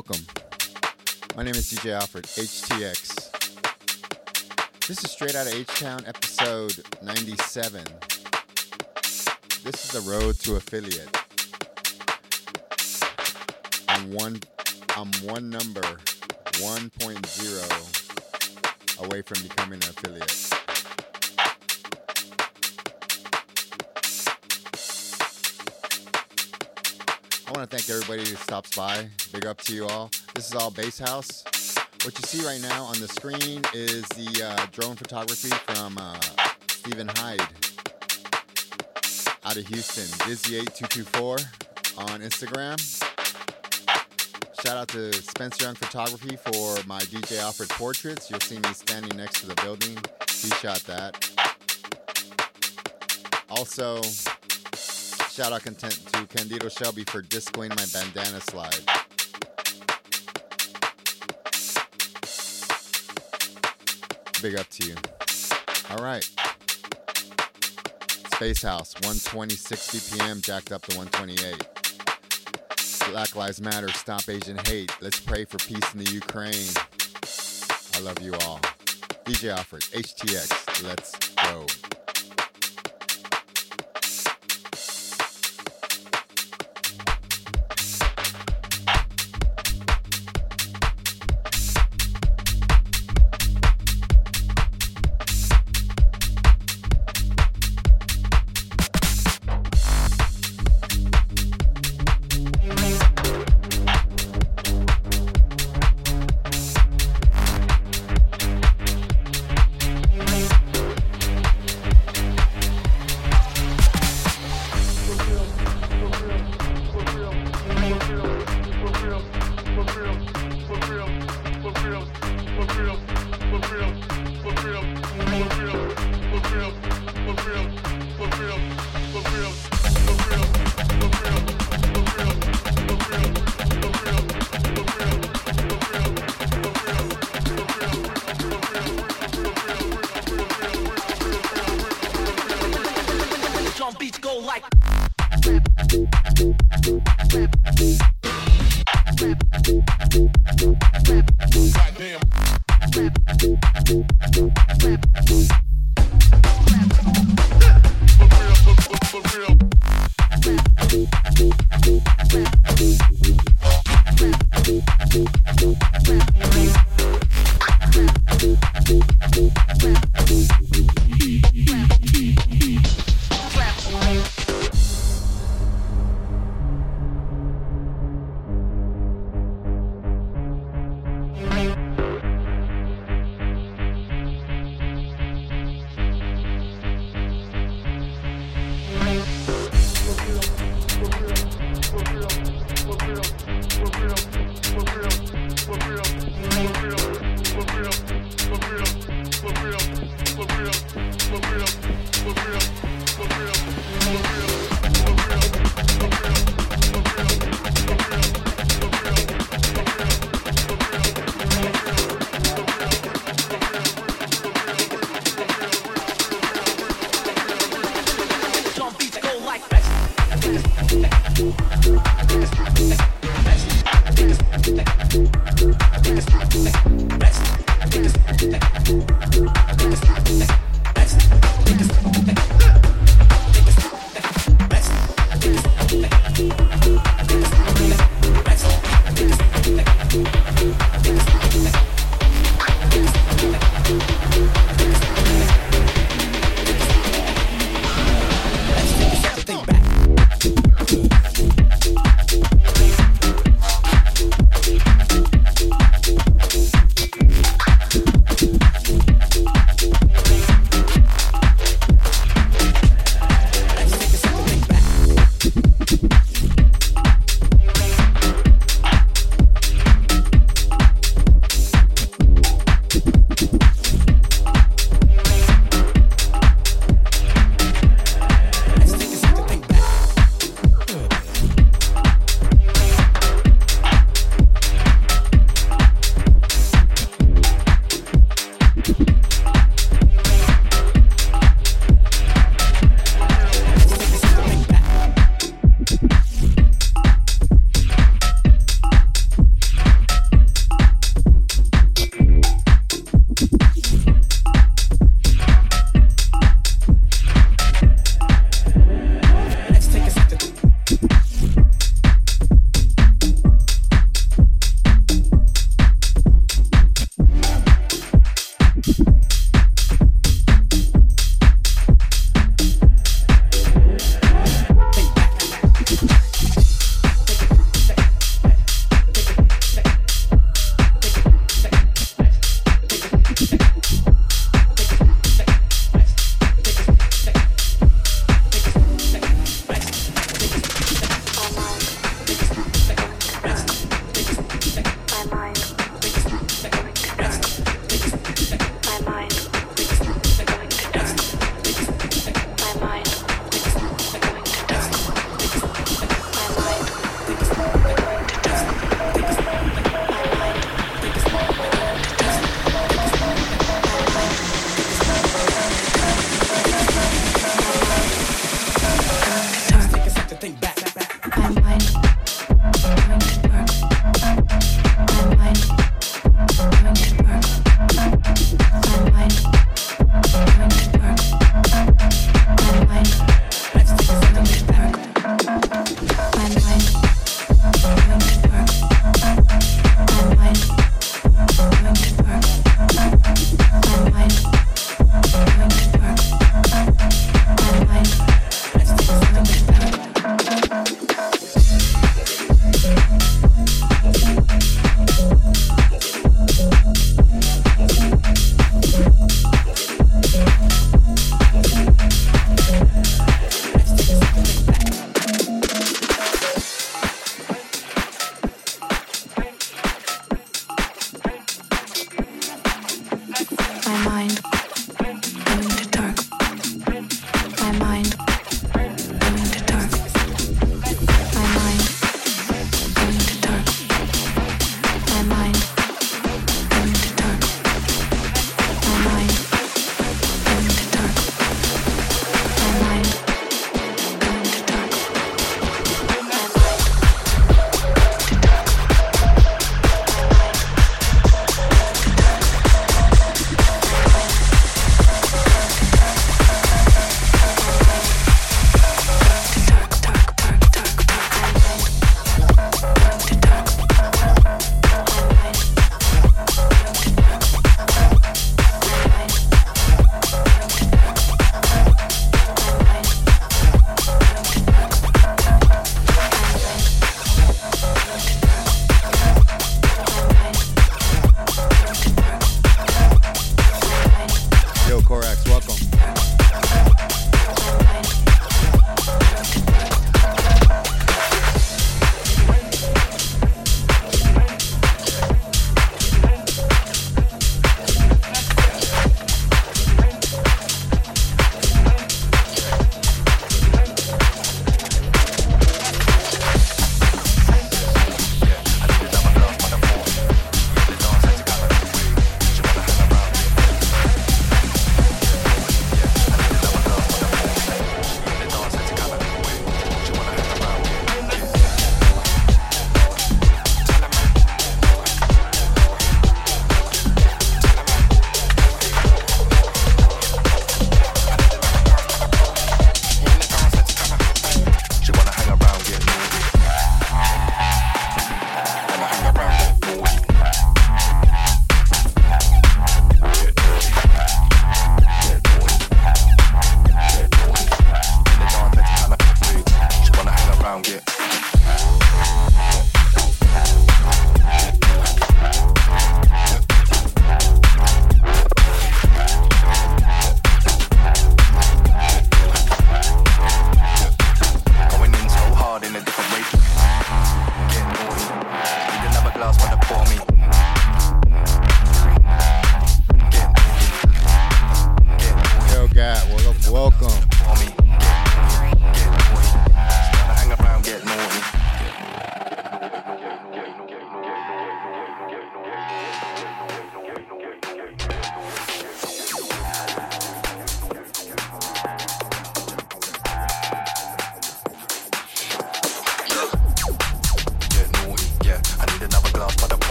welcome. My name is DJ Alfred, HTX. This is straight out of H Town, episode 97. This is the road to affiliate. I'm one, I'm one number, 1.0 away from becoming an affiliate. I want to thank everybody who stops by. Big up to you all. This is all Bass House. What you see right now on the screen is the uh, drone photography from uh, Stephen Hyde out of Houston, Dizzy8224 on Instagram. Shout out to Spencer Young Photography for my DJ Alfred portraits. You'll see me standing next to the building. He shot that. Also, Shout out content to Candido Shelby for discoing my bandana slide. Big up to you. All right. Bass House, 126 BPM, jacked up to 128. Black Lives Matter, stop Asian hate. Let's pray for peace in the Ukraine. I love you all. DJ Alfred, HTX, let's go.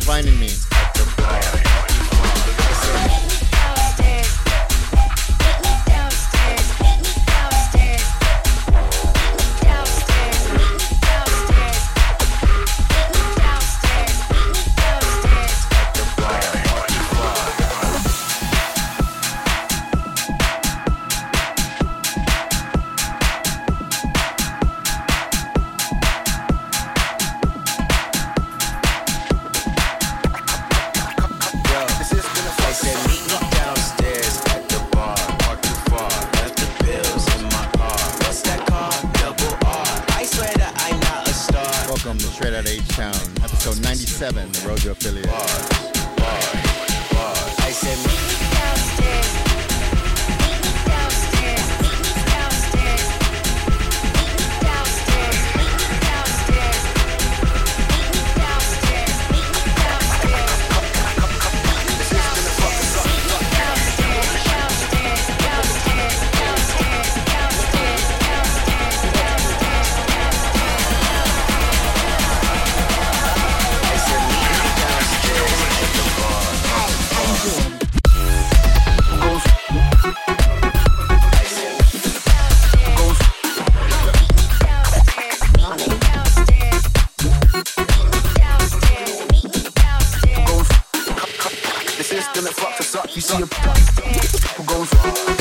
For finding me.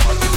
Bye.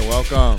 Welcome.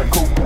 Hit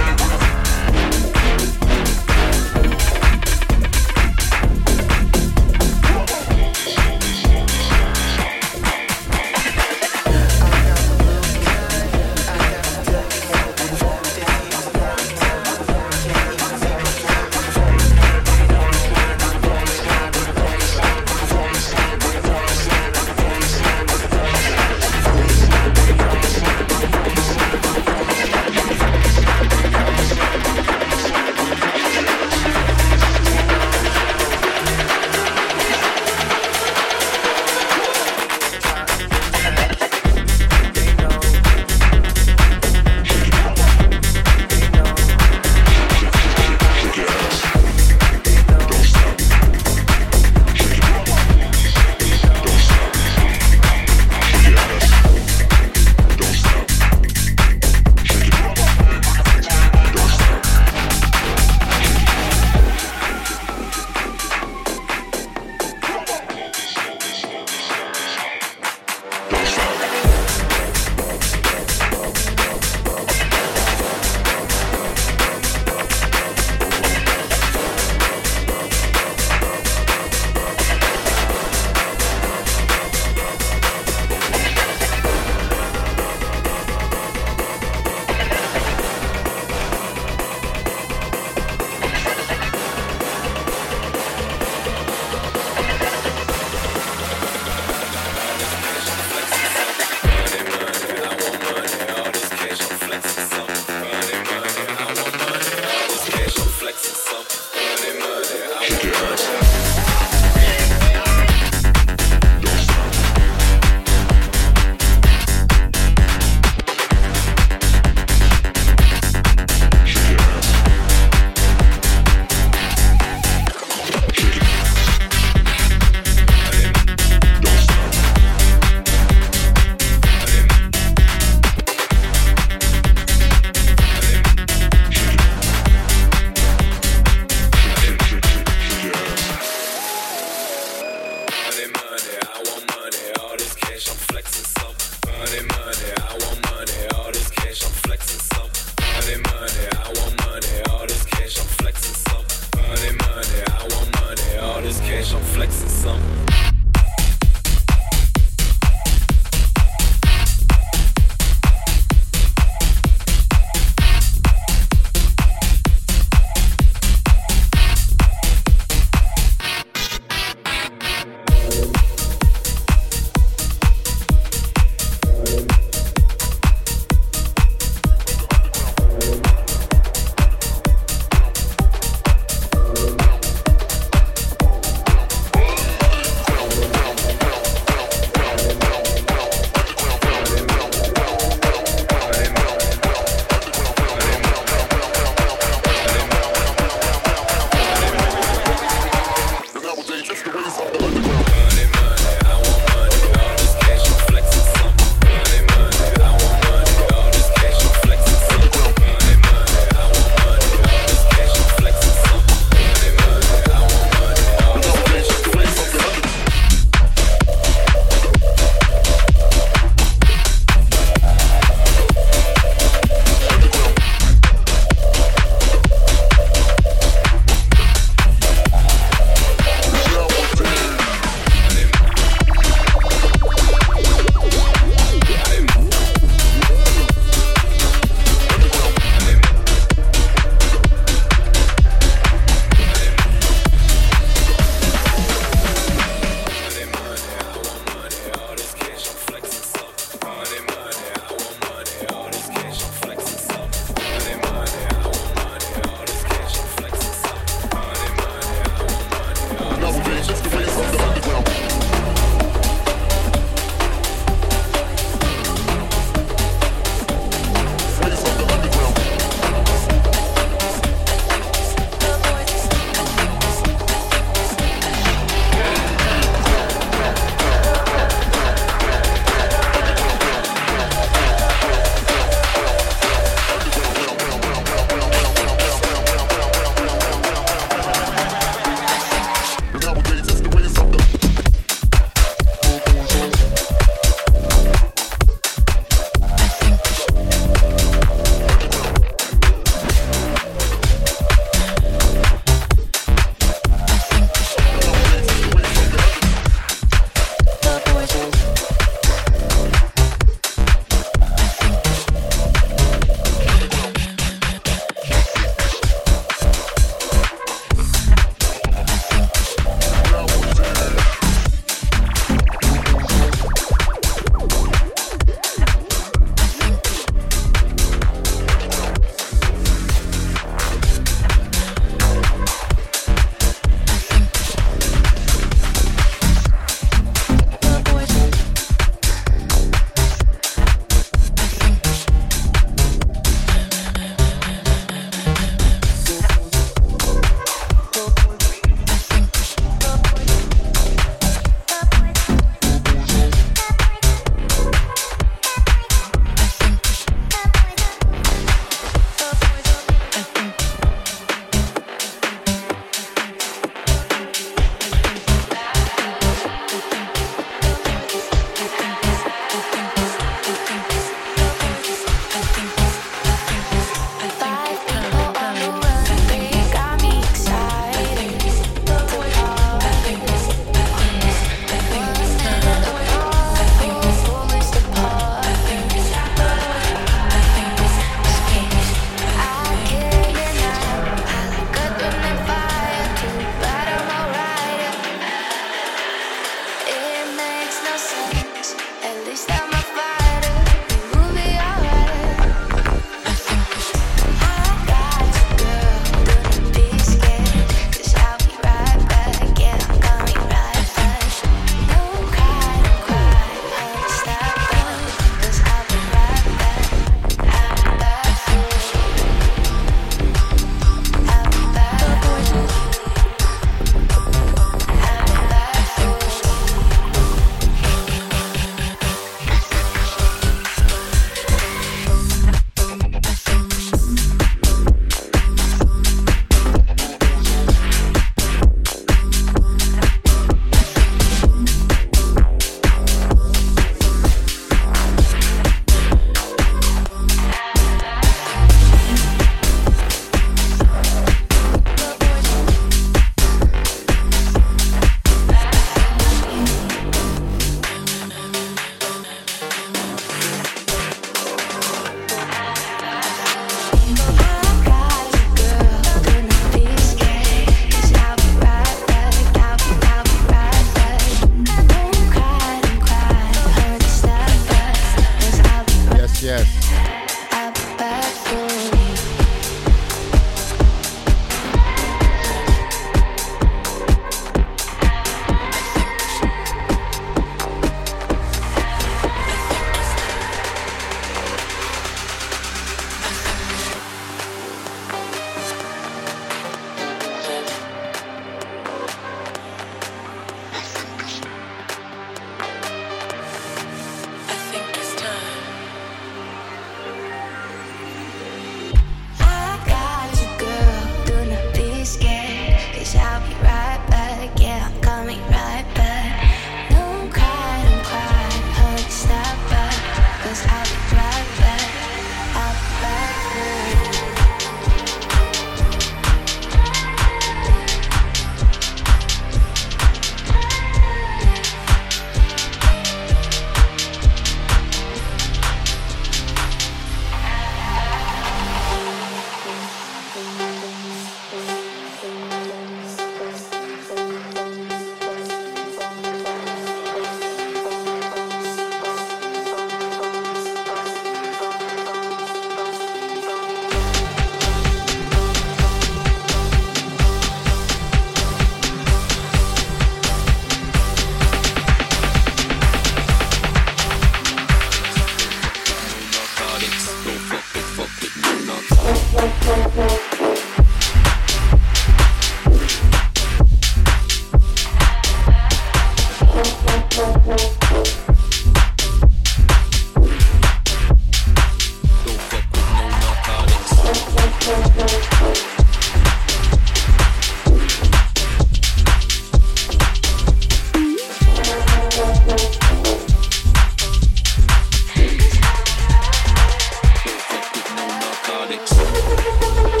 mix.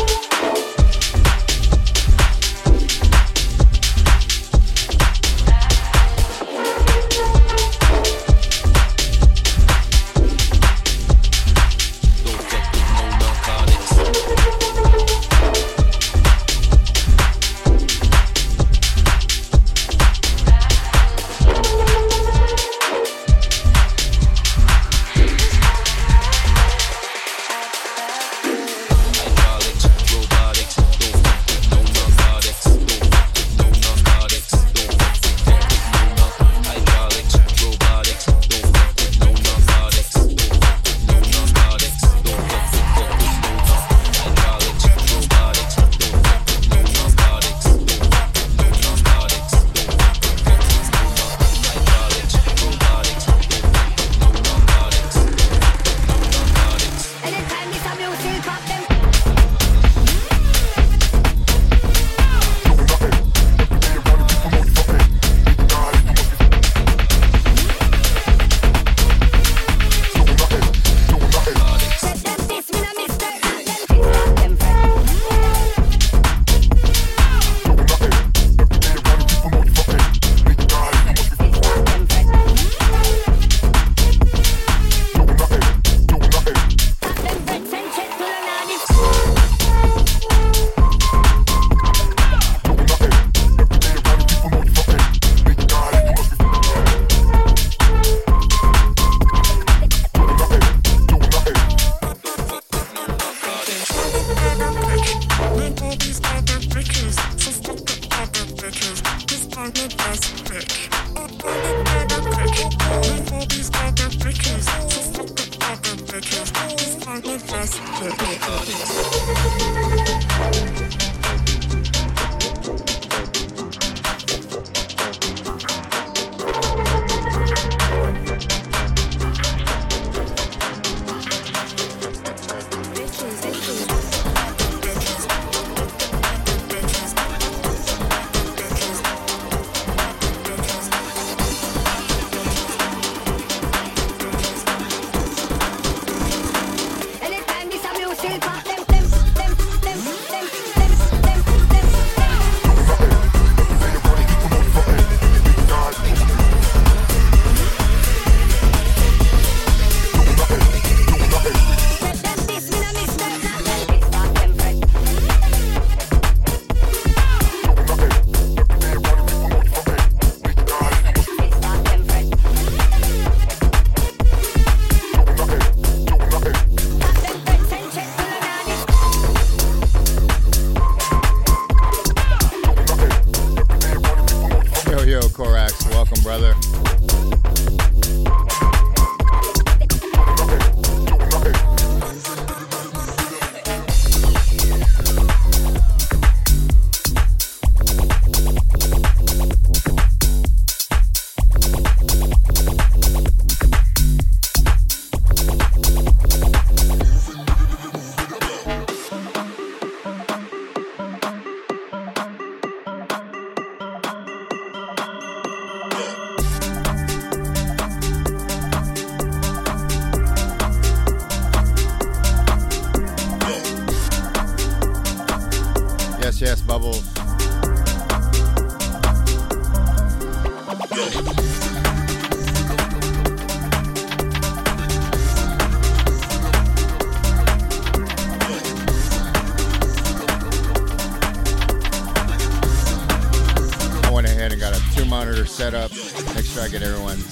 Set setup. Make sure I get everyone's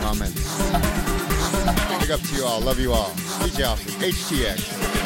comments. Big up to you all. Love you all. DJ Alfred, HTX.